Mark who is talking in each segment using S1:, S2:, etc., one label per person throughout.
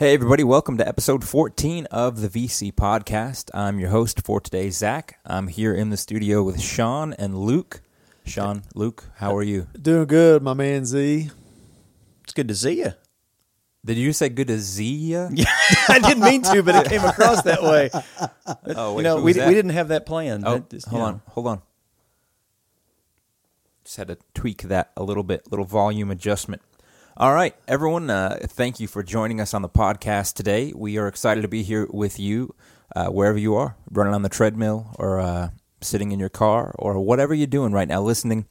S1: Hey, everybody, welcome to episode 14 of the VC podcast. I'm your host for today, Zach. I'm here in the studio with Shaun and Luke. Shaun, Luke, how are you?
S2: Doing good, my man Z.
S3: It's good to see you.
S1: Did you say good to see ya?
S3: Yeah, I didn't mean to, but it came across that way.
S1: Oh,
S3: you know, we,
S1: that?
S3: we didn't have that planned.
S1: Oh,
S3: That just,
S1: hold
S3: you
S1: on,
S3: know.
S1: hold on. Just had to tweak that a little bit, little volume adjustment. All right, everyone, uh, thank you for joining us on the podcast today. We are excited to be here with you uh, wherever you are, running on the treadmill or uh, sitting in your car or whatever you're doing right now, listening.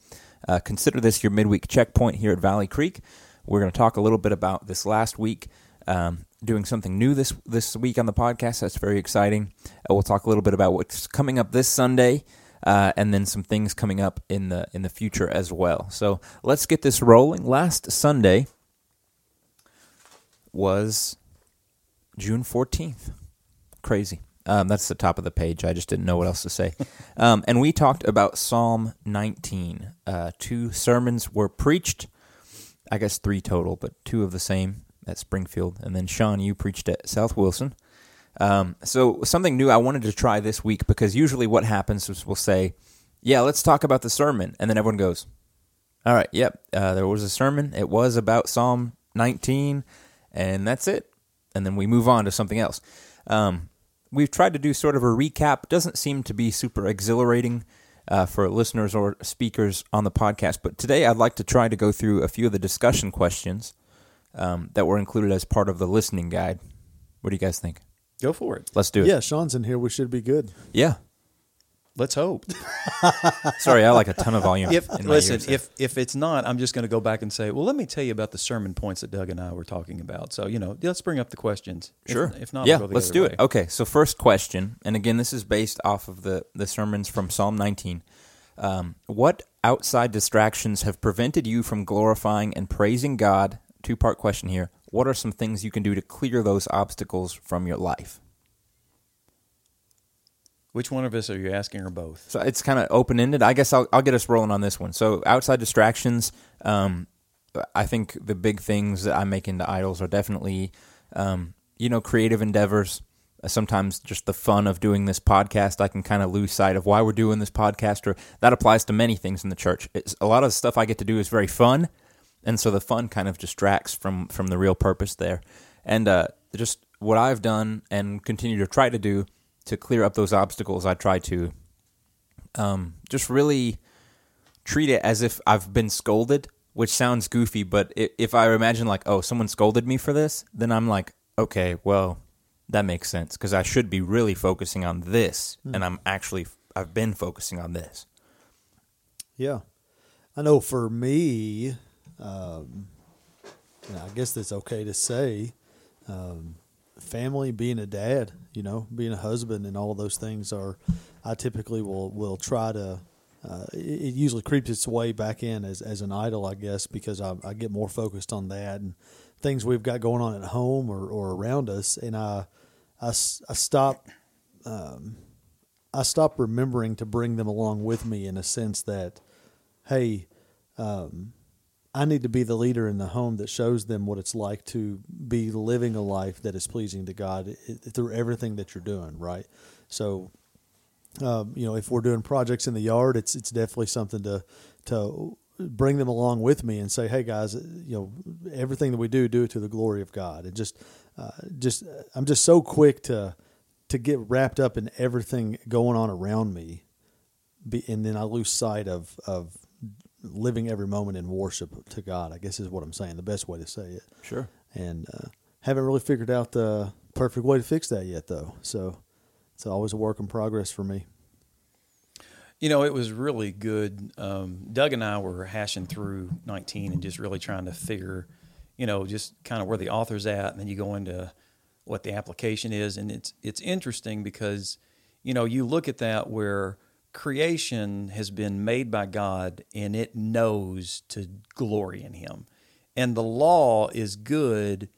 S1: Uh, consider this your midweek checkpoint here at Valley Creek. We're going to talk a little bit about this last week, um, doing something new this this week on the podcast. That's very exciting. Uh, we'll talk a little bit about what's coming up this Sunday, uh, and then some things coming up in the in the future as well. So let's get this rolling. Last Sunday was June fourteenth. Crazy. Um, that's the top of the page. I just didn't know what else to say. Um, and we talked about Psalm 19. Uh, two sermons were preached. I guess three total, but two of the same at Springfield. And then Shaun, you preached at South Wilson. Um, so something new I wanted to try this week because usually what happens is we'll say, "Yeah, let's talk about the sermon," and then everyone goes, "All right, yep, uh, there was a sermon. It was about Psalm 19, and that's it." And then we move on to something else. Um, we've tried to do sort of a recap. Doesn't seem to be super exhilarating uh, for listeners or speakers on the podcast, but today I'd like to try to go through a few of the discussion questions um, that were included as part of the listening guide. What do you guys think?
S3: Go for it.
S1: Let's do it.
S2: Yeah, Shaun's in here. We should be good.
S1: Yeah.
S3: Let's hope.
S1: Sorry, I like a ton of volume.
S3: if
S1: in my
S3: listen,
S1: ears
S3: if if it's not, I'm just going to go back and say, well, let me tell you about the sermon points that Doug and I were talking about. So you know, let's bring up the questions.
S1: Sure.
S3: If, not,
S1: yeah,
S3: I'll go the
S1: let's
S3: other
S1: do
S3: way.
S1: it. Okay, so first question, and again, this is based off of the the sermons from Psalm 19. Um, what outside distractions have prevented you from glorifying and praising God? Two part question here. What are some things you can do to clear those obstacles from your life?
S3: Which one of us are you asking, or both?
S1: So it's kind of open ended. I guess I'll, I'll get us rolling on this one. So outside distractions, um, I think the big things that I make into idols are definitely, um, you know, creative endeavors. Uh, Sometimes just the fun of doing this podcast, I can kind of lose sight of why we're doing this podcast. Or that applies to many things in the church. It's, a lot of the stuff I get to do is very fun, and so the fun kind of distracts from from the real purpose there. And uh, just what I've done and continue to try to do to clear up those obstacles, I try to um, just really treat it as if I've been scolded, which sounds goofy, but if I imagine like, oh, someone scolded me for this, then I'm like, okay, well, that makes sense because I should be really focusing on this, and I'm actually I've been focusing on this.
S2: Yeah. I know for me, um, I guess that's okay to say, um, family, being a dad, you know, being a husband, and all those things are, I typically will will try to. Uh, it, it usually creeps its way back in as, as an idol, I guess, because I, I get more focused on that and things we've got going on at home or, or around us, and I I stop I stop remembering to bring them along with me in a sense that, hey, um, I need to be the leader in the home that shows them what it's like to be living a life that is pleasing to God through everything that you're doing, right? So, um, you know, if we're doing projects in the yard, it's it's definitely something to to bring them along with me and say, hey guys, you know, everything that we do, do it to the glory of God, and just uh, just I'm just so quick to to get wrapped up in everything going on around me, and then I lose sight of of living every moment in worship to God. I guess is what I'm saying. The best way to say it,
S1: Sure.
S2: and uh, haven't really figured out the perfect way to fix that yet, though. So it's always a work in progress for me.
S3: You know, it was really good. Um, Doug and I were hashing through 19 and just really trying to figure, you know, just kind of where the author's at, and then you go into what the application is, and it's it's interesting because, you know, you look at that where creation has been made by God and it knows to glory in Him, and the law is good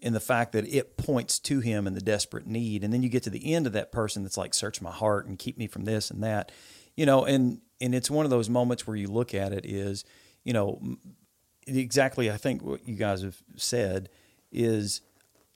S3: in the fact that it points to him in the desperate need. And then you get to the end of that person that's like search my heart and keep me from this and that. You know and and it's one of those moments where you look at it is you know exactly i think what you guys have said is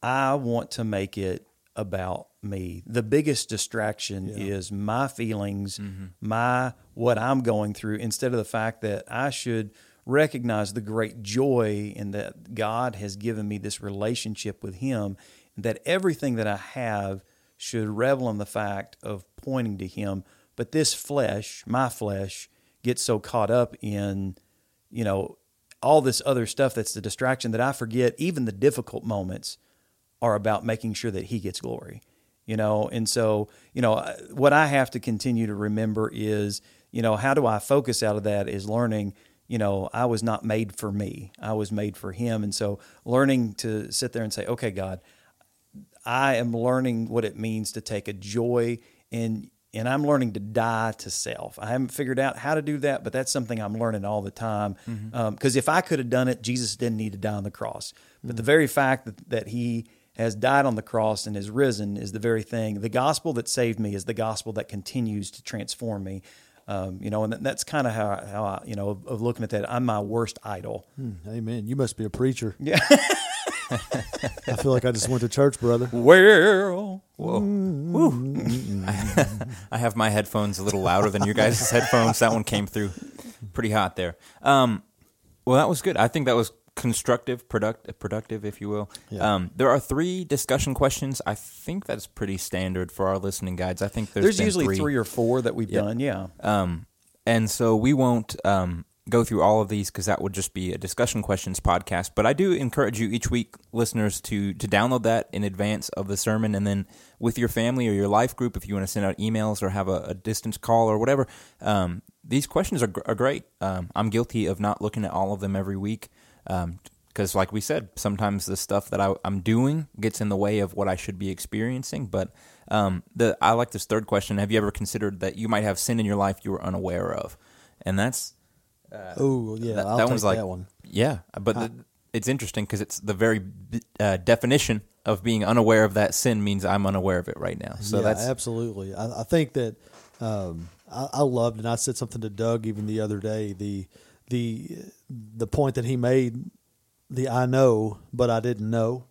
S3: I want to make it about me. The biggest distraction is my feelings, mm-hmm. my what I'm going through instead of the fact that I should recognize the great joy in that God has given me this relationship with him that everything that I have should revel in the fact of pointing to him. But this flesh, my flesh, gets so caught up in, you know, all this other stuff that's the distraction that I forget even the difficult moments are about making sure that he gets glory. You know, and so, you know, uh, what I have to continue to remember is, you know, how do I focus out of that is learning, you know, I was not made for me. I was made for him. And so learning to sit there and say, okay, God, I am learning what it means to take a joy in and I'm learning to die to self. I haven't figured out how to do that, but that's something I'm learning all the time. Mm-hmm. Um, because if I could have done it, Jesus didn't need to die on the cross. But the mm-hmm. very fact that, that he has died on the cross and has risen is the very thing. The gospel that saved me is the gospel that continues to transform me. Um, you know, and that's kind of how, how I, you know, of, of looking at that. I'm my worst idol.
S2: Hmm, amen. You must be a preacher.
S3: Yeah.
S2: I feel like I just went to church, brother.
S3: well,
S1: Whoa. Woo. I have my headphones a little louder than your guys' headphones. That one came through pretty hot there. Um, well, that was good. I think that was constructive, product, productive, if you will.
S2: Yeah.
S1: Um, there are three discussion questions. I think that's pretty standard for our listening guides. I think there's,
S3: usually
S1: three.
S3: three. or four that we've
S1: Yep.
S3: done. Yeah.
S1: Um, and so we won't um, go through all of these because that would just be a discussion questions podcast. But I do encourage you each week, listeners, to to download that in advance of the sermon, and then with your family or your life group, if you want to send out emails or have a, a distance call or whatever. Um, these questions are, are great. Um, I'm guilty of not looking at all of them every week. Because, like we said, sometimes the stuff that I, I'm doing gets in the way of what I should be experiencing. But um, the I like this third question. Have you ever considered that you might have sin in your life you were unaware of? And that's
S2: Oh yeah,
S1: that,
S2: I'll
S1: that one's like
S2: that one.
S1: yeah, but the, it's interesting because it's the very uh, definition of being unaware of that sin means I'm unaware of it right now. So
S2: yeah,
S1: that's
S2: absolutely. I, I think that um, I, I loved, and I said something to Doug even the other day. The the the point that he made, the I know, but I didn't know.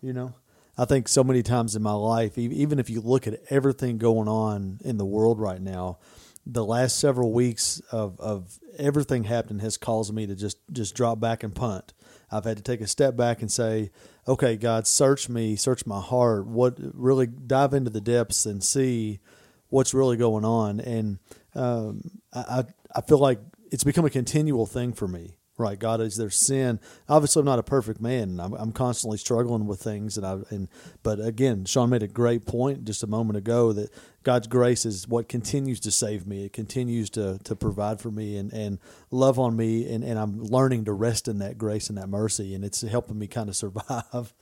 S2: You know, I think so many times in my life, even if you look at everything going on in the world right now, the last several weeks of, of everything happening has caused me to just, just drop back and punt. I've had to take a step back and say, okay, God, search me, search my heart. What really dive into the depths and see what's really going on. And um, I I feel like it's become a continual thing for me. Right, God, is there sin? Obviously, I'm not a perfect man. I'm, I'm constantly struggling with things, and I and but again, Shaun made a great point just a moment ago that God's grace is what continues to save me. It continues to to provide for me and, and love on me, and, and I'm learning to rest in that grace and that mercy, and it's helping me kind of survive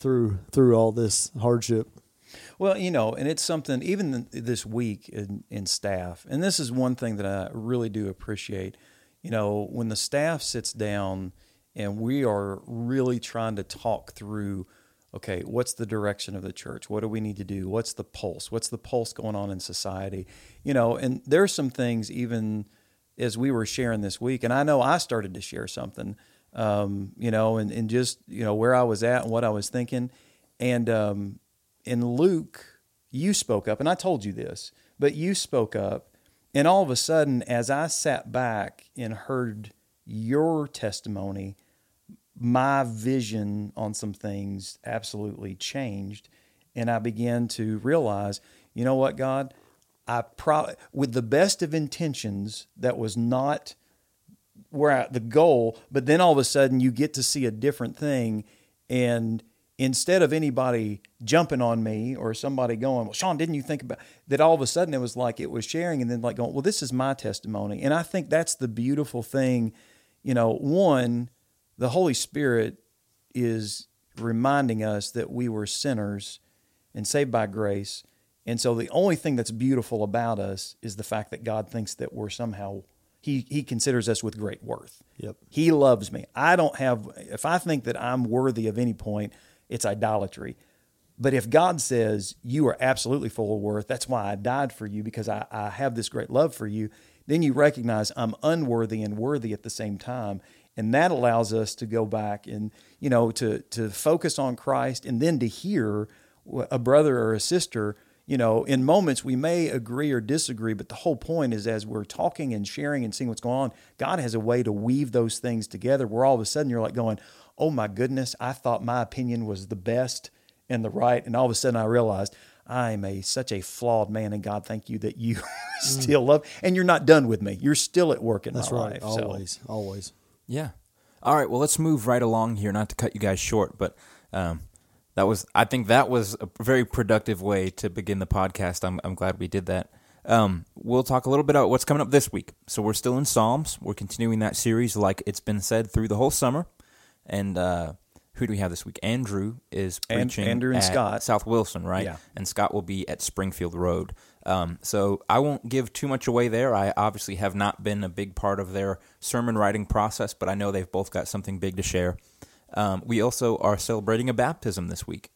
S2: through through all this hardship.
S3: Well, you know, and it's something even this week in, in staff, and this is one thing that I really do appreciate. You know, when the staff sits down and we are really trying to talk through, okay, what's the direction of the church? What do we need to do? What's the pulse? What's the pulse going on in society? You know, and there are some things even as we were sharing this week, and I know I started to share something, um, you know, and, and just, you know, where I was at and what I was thinking. And, um, in Luke, you spoke up, and I told you this, but you spoke up, and all of a sudden, as I sat back and heard your testimony, my vision on some things absolutely changed, and I began to realize, you know what, God, I pro- with the best of intentions, that was not we're at the goal, but then all of a sudden you get to see a different thing. And instead of anybody jumping on me or somebody going, Well, Shaun, didn't you think about that? All of a sudden it was like it was sharing and then like going, Well, this is my testimony. And I think that's the beautiful thing. You know, one, the Holy Spirit is reminding us that we were sinners and saved by grace. And so the only thing that's beautiful about us is the fact that God thinks that we're somehow he he considers us with great worth.
S2: Yep.
S3: He loves me. I don't have if I think that I'm worthy of any point, it's idolatry. But if God says you are absolutely full of worth, that's why I died for you because I, I have this great love for you, then you recognize I'm unworthy and worthy at the same time. and that allows us to go back and you know to to focus on Christ, and then to hear a brother or a sister. You know, in moments we may agree or disagree, but the whole point is as we're talking and sharing and seeing what's going on, God has a way to weave those things together where all of a sudden you're like going, Oh my goodness, I thought my opinion was the best and the right. And all of a sudden I realized I'm a such a flawed man, and God, thank you that you still love, and you're not done with me. You're still at work in
S2: That's
S3: my
S2: right.
S3: life. So-
S2: Always, always.
S1: Yeah. All right. Well, let's move right along here. Not to cut you guys short, but um, that was I think that was a very productive way to begin the podcast. I'm I'm glad we did that. Um, we'll talk a little bit about what's coming up this week. So we're still in Psalms. We're continuing that series, like it's been said through the whole summer. And uh, who do we have this week? Andrew is
S3: And-
S1: preaching.
S3: Andrew and
S1: at
S3: Scott.
S1: South Wilson, right?
S3: Yeah.
S1: And Scott will be at Springfield Road. Um, so I won't give too much away there. I obviously have not been a big part of their sermon writing process, but I know they've both got something big to share. Um, we also are celebrating a baptism this week.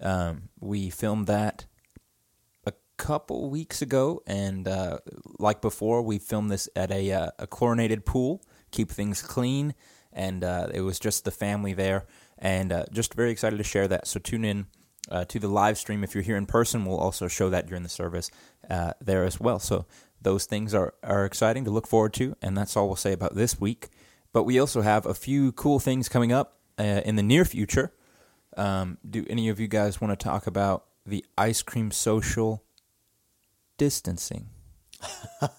S1: Um, we filmed that a couple weeks ago, and uh, like before, we filmed this at a, uh, a chlorinated pool, keep things clean, and uh, it was just the family there, and uh, just very excited to share that. So tune in uh, to the live stream if you're here in person. We'll also show that during the service uh, there as well. So those things are are exciting to look forward to, and that's all we'll say about this week. But we also have a few cool things coming up uh, in the near future. Um, do any of you guys want to talk about the ice cream social distancing?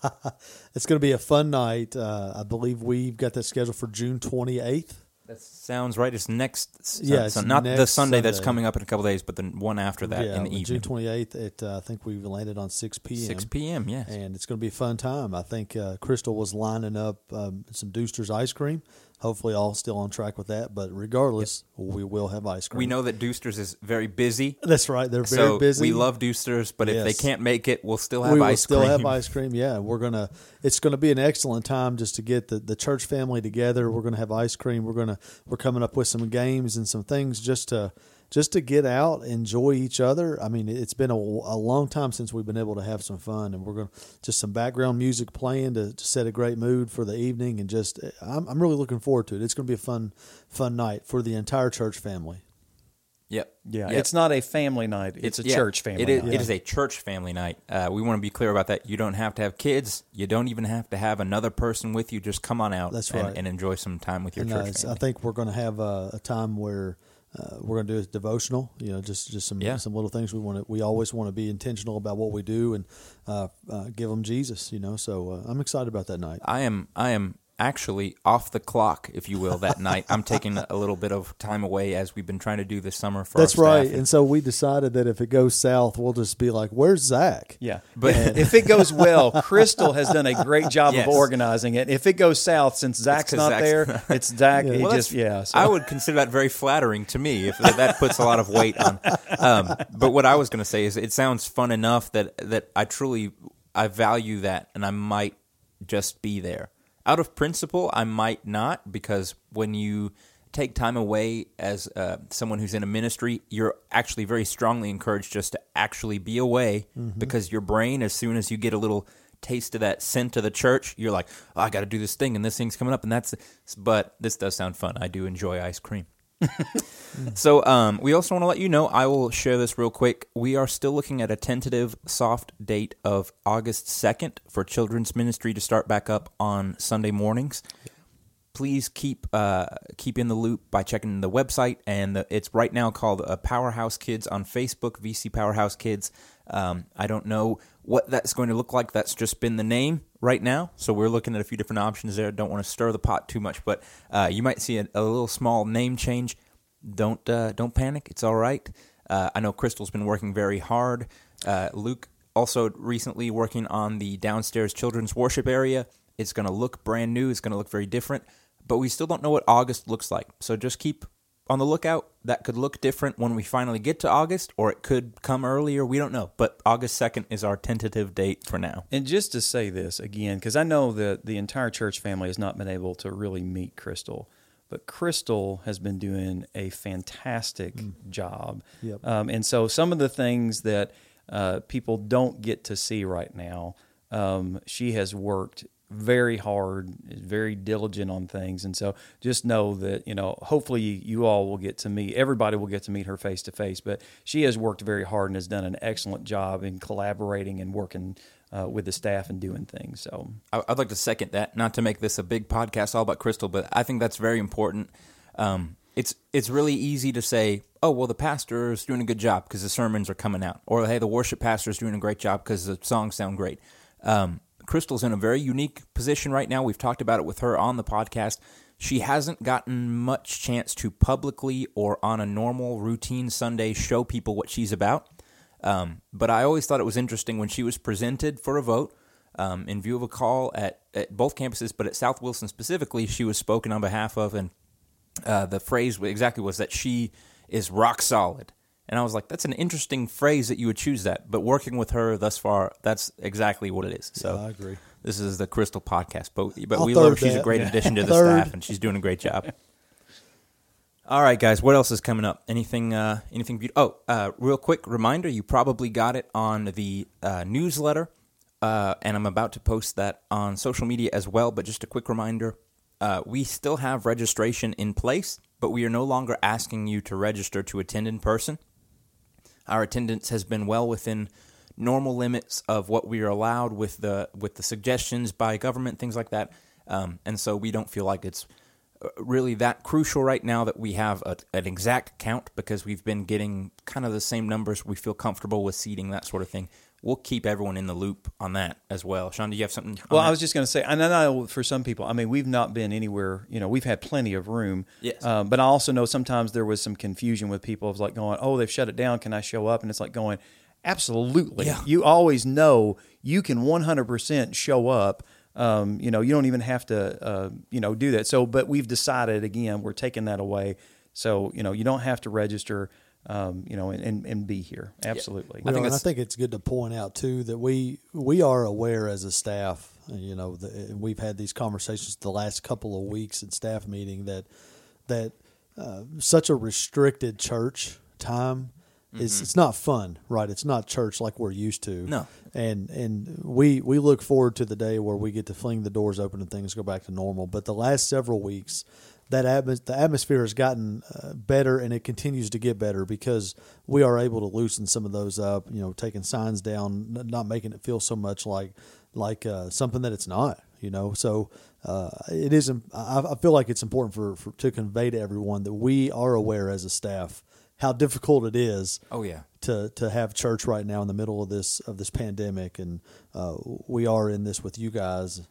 S2: It's going to be a fun night. Uh, I believe we've got that scheduled for June 28th.
S1: That sounds right. It's next.
S2: Yeah, it's
S1: not the
S2: next
S1: Sunday, that's coming up in a couple days, but the one after that
S2: yeah,
S1: in the evening.
S2: June
S1: evening,
S2: 28th. At, uh, I think we've landed on 6 p.m.
S1: six p.m. Yes.
S2: and it's going to be a fun time. I think uh, Crystal was lining up um, some Dooster's ice cream. Hopefully, all still on track with that. But regardless, we will have ice cream.
S1: we know that Doosters is very busy.
S2: that's right. They're very
S1: so
S2: busy.
S1: we love Doosters, but if they can't make it, we'll still have
S2: we
S1: ice
S2: still
S1: cream.
S2: have ice cream. Yeah, we're gonna. It's gonna be an excellent time just to get the, the church family together. We're gonna have ice cream. We're gonna we're coming up with some games and some things just to just to get out, enjoy each other. I mean, it's been a, a long time since we've been able to have some fun, and we're gonna just some background music playing to, to set a great mood for the evening, and just I'm I'm really looking forward to it. It's gonna be a fun fun night for the entire church family.
S1: Yep.
S3: Yeah,
S1: Yep.
S3: it's not a family night. It's, a
S1: yeah,
S3: church family
S1: It is,
S3: night.
S1: it is a church family night. Uh, we want to be clear about that. You don't have to have kids. You don't even have to have another person with you. Just come on out
S2: That's
S1: and,
S2: right.
S1: and enjoy some time with your
S2: And uh,
S1: church
S2: it's- I think we're going to have a, a time where uh, we're going to do a devotional. You know, just just some
S1: Yeah.
S2: some little things we want to. We always want to be intentional about what we do and uh, uh, give them Jesus. You know, so uh, I'm excited about that night.
S1: I am I am actually off the clock, if you will, that night. I'm taking a little bit of time away as we've been trying to do this summer for
S2: That's
S1: our
S2: right.
S1: staff.
S2: And so we decided that if it goes south, we'll just be like, "Where's Zach?"
S3: Yeah,
S1: But-
S3: but if it goes well, Crystal has done a great job
S1: Yes.
S3: of organizing it. If it goes south, since Zach's not
S1: Zach's
S3: there,
S1: not-
S3: it's Zach.
S2: Yeah.
S3: He
S1: Well,
S3: just yeah. So.
S1: I would consider that very flattering to me if that, that puts a lot of weight on. Um, but what I was going to say is, it sounds fun enough that that I truly I value that, and I might just be there. Out of principle, I might not because when you take time away as uh, someone who's in a ministry, you're actually very strongly encouraged just to actually be away because your brain, as soon as you get a little taste of that scent of the church, you're like, oh, I got to do this thing, and this thing's coming up, and that's. But this does sound fun. I do enjoy ice cream. So um, we also want to let you know. I will share this real quick. We are still looking at a tentative soft date of August second for children's ministry to start back up on Sunday mornings. Please keep uh, keep in the loop by checking the website, and the, it's right now called uh, Powerhouse Kids on Facebook. VC Powerhouse Kids. Um, I don't know what that's going to look like. That's just been the name right now. So we're looking at a few different options there. Don't want to stir the pot too much, but uh, you might see a, a little small name change. Don't uh, don't panic. It's all right. Uh, I know Crystal's been working very hard. Uh, Luke also recently working on the downstairs children's worship area. It's going to look brand new. It's going to look very different, but we still don't know what August looks like. So just keep on the lookout. That could look different when we finally get to August, or it could come earlier. We don't know. But August 2nd is our tentative date for now.
S3: And just to say this again, because I know that the entire church family has not been able to really meet Crystal, but Crystal has been doing a fantastic job.
S2: Yep.
S3: Um, and so some of the things that uh, people don't get to see right now, um, she has worked very hard, is very diligent on things, and so just know that you know. Hopefully, you all will get to meet. Everybody will get to meet her face to face. But she has worked very hard and has done an excellent job in collaborating and working uh, with the staff and doing things. So
S1: I'd like to second that. Not to make this a big podcast all about Crystal, but I think that's very important. Um, it's it's really easy to say, oh well, the pastor is doing a good job because the sermons are coming out, or hey, the worship pastor is doing a great job because the songs sound great. Um, Crystal's in a very unique position right now. We've talked about it with her on the podcast. She hasn't gotten much chance to publicly or on a normal routine Sunday show people what she's about. Um, but I always thought it was interesting when she was presented for a vote um, in view of a call at, at both campuses, but at South Wilson specifically, she was spoken on behalf of, and uh, the phrase exactly was that she is rock solid. And I was like, that's an interesting phrase that you would choose that. But working with her thus far, that's exactly what it is. So
S2: Yeah, I agree.
S1: This is the Crystal Podcast, but but
S2: I'll
S1: we love her. She's a
S2: that.
S1: great addition to the staff, and she's doing a great job. All right, guys. What else is coming up? Anything? Uh, anything? Be- oh, uh, real quick reminder: you probably got it on the uh, newsletter, uh, and I'm about to post that on social media as well. But just a quick reminder: uh, we still have registration in place, but we are no longer asking you to register to attend in person. Our attendance has been well within normal limits of what we are allowed with the with the suggestions by government, things like that. Um, and so we don't feel like it's uh, really that crucial right now that we have a, an exact count because we've been getting kind of the same numbers. We feel comfortable with seating that sort of thing. We'll keep everyone in the loop on that as well. Shaun, do you have something?
S3: Well,
S1: that?
S3: I was just going to say, and I know for some people, I mean, we've not been anywhere. You know, we've had plenty of room.
S1: Yes.
S3: Um, but I also know sometimes there was some confusion with people of like going, "Oh, they've shut it down. Can I show up?" And it's like going, "Absolutely.
S1: Yeah.
S3: You always know you can 100% show up." Um, you know, you don't even have to, uh, you know, do that. So, but we've decided again, we're taking that away. So, you know, you don't have to register. Um, you know, and, and, and be here. Absolutely.
S1: I think
S2: Well, and I think it's good to point out too that we we are aware as a staff. You know, the, we've had these conversations the last couple of weeks at staff meeting that that uh, such a restricted church time is it's not fun, right? It's not church like we're used to.
S1: No.
S2: and and we we look forward to the day where we get to fling the doors open and things go back to normal. But the last several weeks, that atmos- the atmosphere has gotten uh, better and it continues to get better because we are able to loosen some of those up. You know, taking signs down, n- not making it feel so much like like uh, something that it's not. You know, so uh, it isn't. I, I feel like it's important for, for to convey to everyone that we are aware as a staff how difficult it is
S1: oh yeah,
S2: to to have church right now in the middle of this of this pandemic, and uh, we are in this with you guys.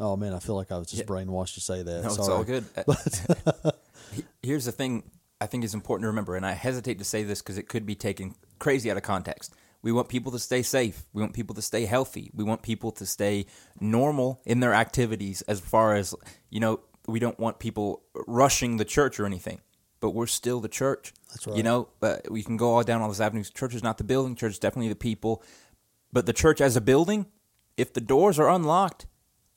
S2: Uh, oh man, I feel like I was just
S1: Yeah.
S2: brainwashed to say that.
S1: No, it's all good. He- Here's the thing I think is important to remember, and I hesitate to say this because it could be taken crazy out of context. We want people to stay safe. We want people to stay healthy. We want people to stay normal in their activities as far as, you know, we don't want people rushing the church or anything, but we're still the church.
S2: That's right.
S1: You know, but we can go all down all those avenues. Church is not the building, church is definitely the people. But the church as a building, if the doors are unlocked,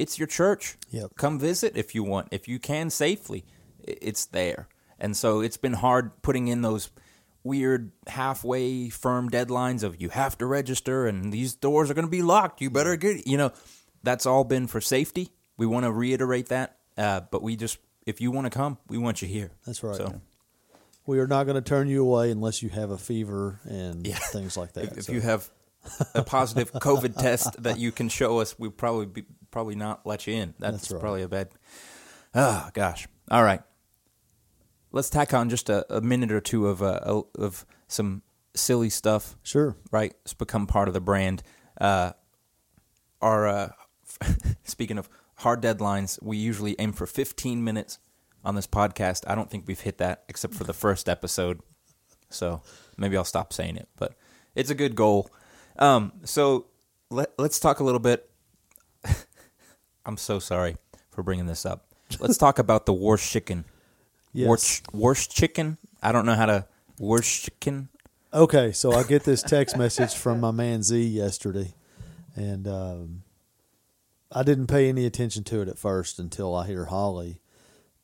S1: it's your church.
S2: Yep.
S1: Come visit if you want. If you can safely, it's there. And so it's been hard putting in those weird halfway firm deadlines of you have to register and these doors are going to be locked. You better get, you know, that's all been for safety. We want to reiterate that. Uh, but we just, if you want to come, we want you here.
S2: That's right.
S1: So
S2: We are not going to turn you away unless you have a fever and
S1: Yeah.
S2: things like that.
S1: if, if
S2: So,
S1: you have a positive COVID test that you can show us, we probably be, probably not let you in. That's,
S2: That's right.
S1: probably a bad. Oh gosh. All right. Let's tack on just a, a minute or two of uh, of some silly stuff.
S2: sure,
S1: Right, it's become part of the brand. Uh, our uh, speaking of hard deadlines, we usually aim for 15 minutes on this podcast. I don't think we've hit that except for the first episode. So maybe I'll stop saying it, but it's a good goal. Um, so let, let's talk a little bit. I'm so sorry for bringing this up. Let's talk about the worst chicken.
S2: Yes.
S1: Worst, worst chicken. I don't know how to worst chicken.
S2: Okay, so I get this text message from my man Z yesterday, and um, I didn't pay any attention to it at first until I hear Holly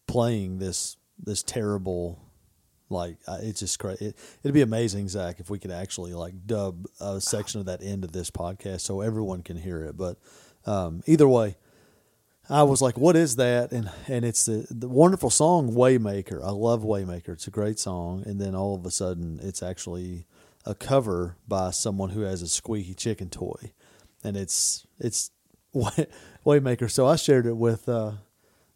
S2: playing this this terrible, like it's just crazy. It, it'd be amazing, Zach, if we could actually like dub a section of that into this podcast so everyone can hear it. But um, either way, I was like, "What is that?" And and it's the the wonderful song "Waymaker." I love "Waymaker." It's a great song. And then all of a sudden, it's actually a cover by someone who has a squeaky chicken toy, and it's it's Way- Waymaker. So I shared it with uh,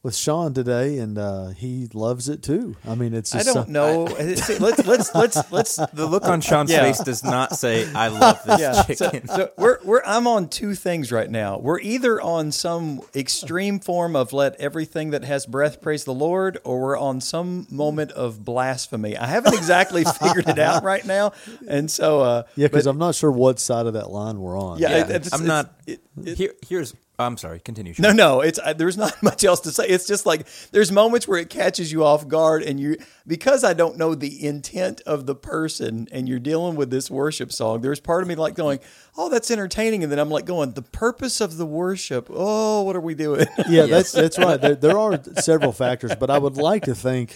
S2: with Shaun today, and uh, he loves it too. I mean, it's
S3: I don't
S2: so-
S3: know. See, let's let's let's let's
S1: The look on Shaun's
S3: Yeah.
S1: face does not say, "I love this
S3: yeah. So,
S1: chicken."
S3: so we're we're I'm on two things right now. We're either on some extreme form of let everything that has breath praise the Lord, or we're on some moment of blasphemy. I haven't exactly figured it out right now, and so uh,
S2: Yeah, because I'm not sure what side of that line we're on.
S3: Yeah,
S1: Yeah,
S3: it- it's-
S1: I'm
S3: it's-
S1: not.
S3: it- it-
S1: here, here's. I'm sorry. Continue. Shaun.
S3: No, no, it's I, there's not much else to say. It's just like there's moments where it catches you off guard, and you because I don't know the intent of the person, and you're dealing with this worship song. There's part of me like going, "Oh, that's entertaining," and then I'm like going, "The purpose of the worship. Oh, what are we doing?"
S2: yeah, that's that's right. There, there are several factors, but I would like to think,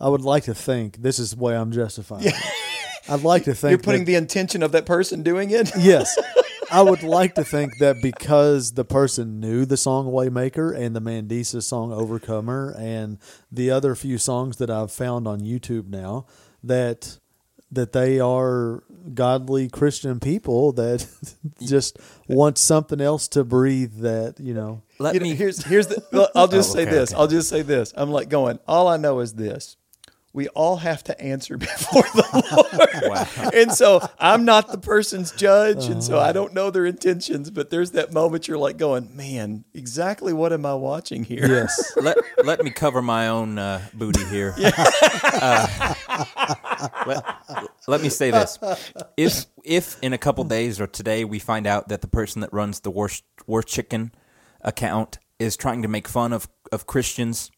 S2: I would like to think this is the way I'm justifying. it. I'd like to think
S3: you're putting
S2: that-
S3: the intention of that person doing it.
S2: yes. I would like to think that because the person knew the song Waymaker and the Mandisa song Overcomer and the other few songs that I've found on YouTube now, that that they are godly Christian people that just want something else to breathe that, you know.
S1: Let
S3: You know,
S1: me.
S3: here's here's the. I'll just
S1: Oh,
S3: say this.
S1: okay.
S3: I'll just say this. I'm like going. All I know is this. We all have to answer before the Lord,
S1: Wow.
S3: and so I'm not the person's judge, and so I don't know their intentions. But there's that moment you're like going, "Man, exactly what am I watching here?"
S2: Yes.
S1: let let me cover my own uh, booty here. Uh, let, let me say this: if if in a couple days or today we find out that the person that runs the worst worst chicken account is trying to make fun of of Christians,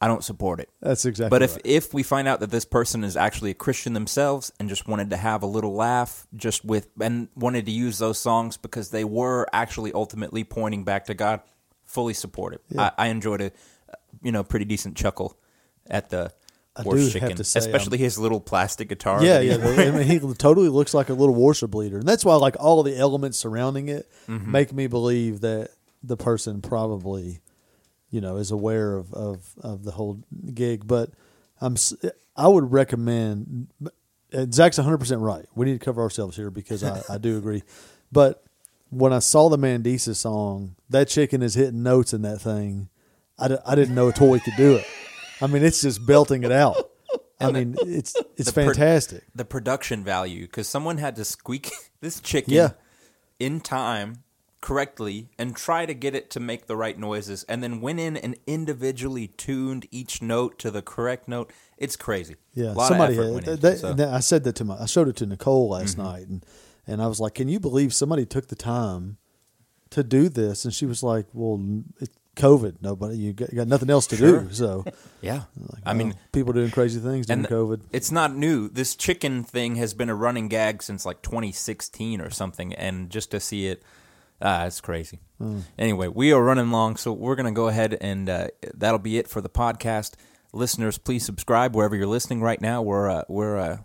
S1: I don't support it.
S2: That's exactly
S1: But if
S2: right.
S1: if we find out that this person is actually a Christian themselves and just wanted to have a little laugh, just with and wanted to use those songs because they were actually ultimately pointing back to God, fully support it. I, I enjoyed a you know pretty decent chuckle at the
S2: I do have
S1: chicken,
S2: to say,
S1: especially his little plastic guitar.
S2: Yeah, yeah. I mean, he totally looks like a little worship leader, and that's why like all of the elements surrounding it
S1: Mm-hmm.
S2: make me believe that the person probably, you know, is aware of of, of the whole gig. But I'm I would recommend. and Zach's 100 percent right. We need to cover ourselves here because I, I do agree. But when I saw the Mandisa song, that chicken is hitting notes in that thing. I, I didn't know a toy could do it. I mean, it's just belting it out. I mean, it's it's
S1: the pro-
S2: fantastic.
S1: the production value because someone had to squeak this chicken
S2: Yeah.
S1: in time correctly and try to get it to make the right noises and then went in and individually tuned each note to the correct note it's crazy
S2: Yeah, somebody. had- they-
S1: so.
S2: I said that to my. I showed it to Nicole last
S1: Mm-hmm.
S2: night, and and I was like, "Can you believe somebody took the time to do this?" And she was like, "Well, it's COVID. Nobody, you got, got nothing else to
S1: Sure.
S2: do." So,
S1: yeah
S2: like,
S1: i mean
S2: people doing crazy things during COVID.
S1: it's not new this chicken thing has been a running gag since like 2016 or something and just to see it ah, it's crazy.
S2: Hmm.
S1: anyway we are running long so we're going to go ahead and uh, that'll be it for the podcast. Listeners please subscribe wherever you're listening right now. We're uh, we're uh,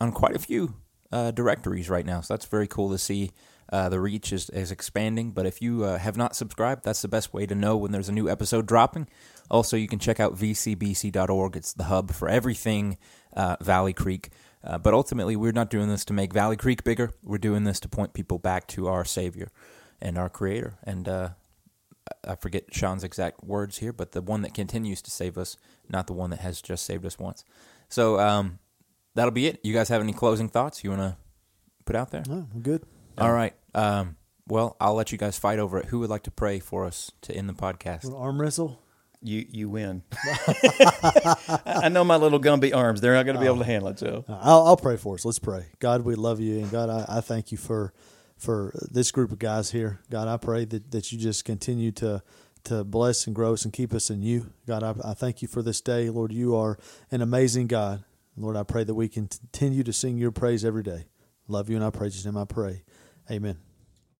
S1: on quite a few uh, directories right now so that's very cool to see. Uh, the reach is, is expanding but if you uh, have not subscribed that's the best way to know when there's a new episode dropping. Also you can check out vcbc.org it's the hub for everything uh, valley creek. Uh, but ultimately we're not doing this to make valley creek bigger. We're doing this to point people back to our savior and our creator and uh, I forget Shaun's exact words here, but the one that continues to save us, not the one that has just saved us once. So um, that'll be it. You guys have any closing thoughts you want to put out there?
S2: Oh, good.
S1: All right. Um, well, I'll let you guys fight over it. Who would like to pray for us to end the podcast?
S2: Wanna Arm wrestle.
S3: You you win. I I know my little Gumby arms; they're not going to be able to handle it. So
S2: I'll, I'll pray for us. Let's pray. God, we love you, and God, I, I thank you for for this group of guys here. God, I pray that, that you just continue to to bless and grow us and keep us in you. God, I, I thank you for this day. Lord, you are an amazing God. Lord, I pray that we can continue to sing your praise every day. Love you, and I praise you. In I pray. Amen.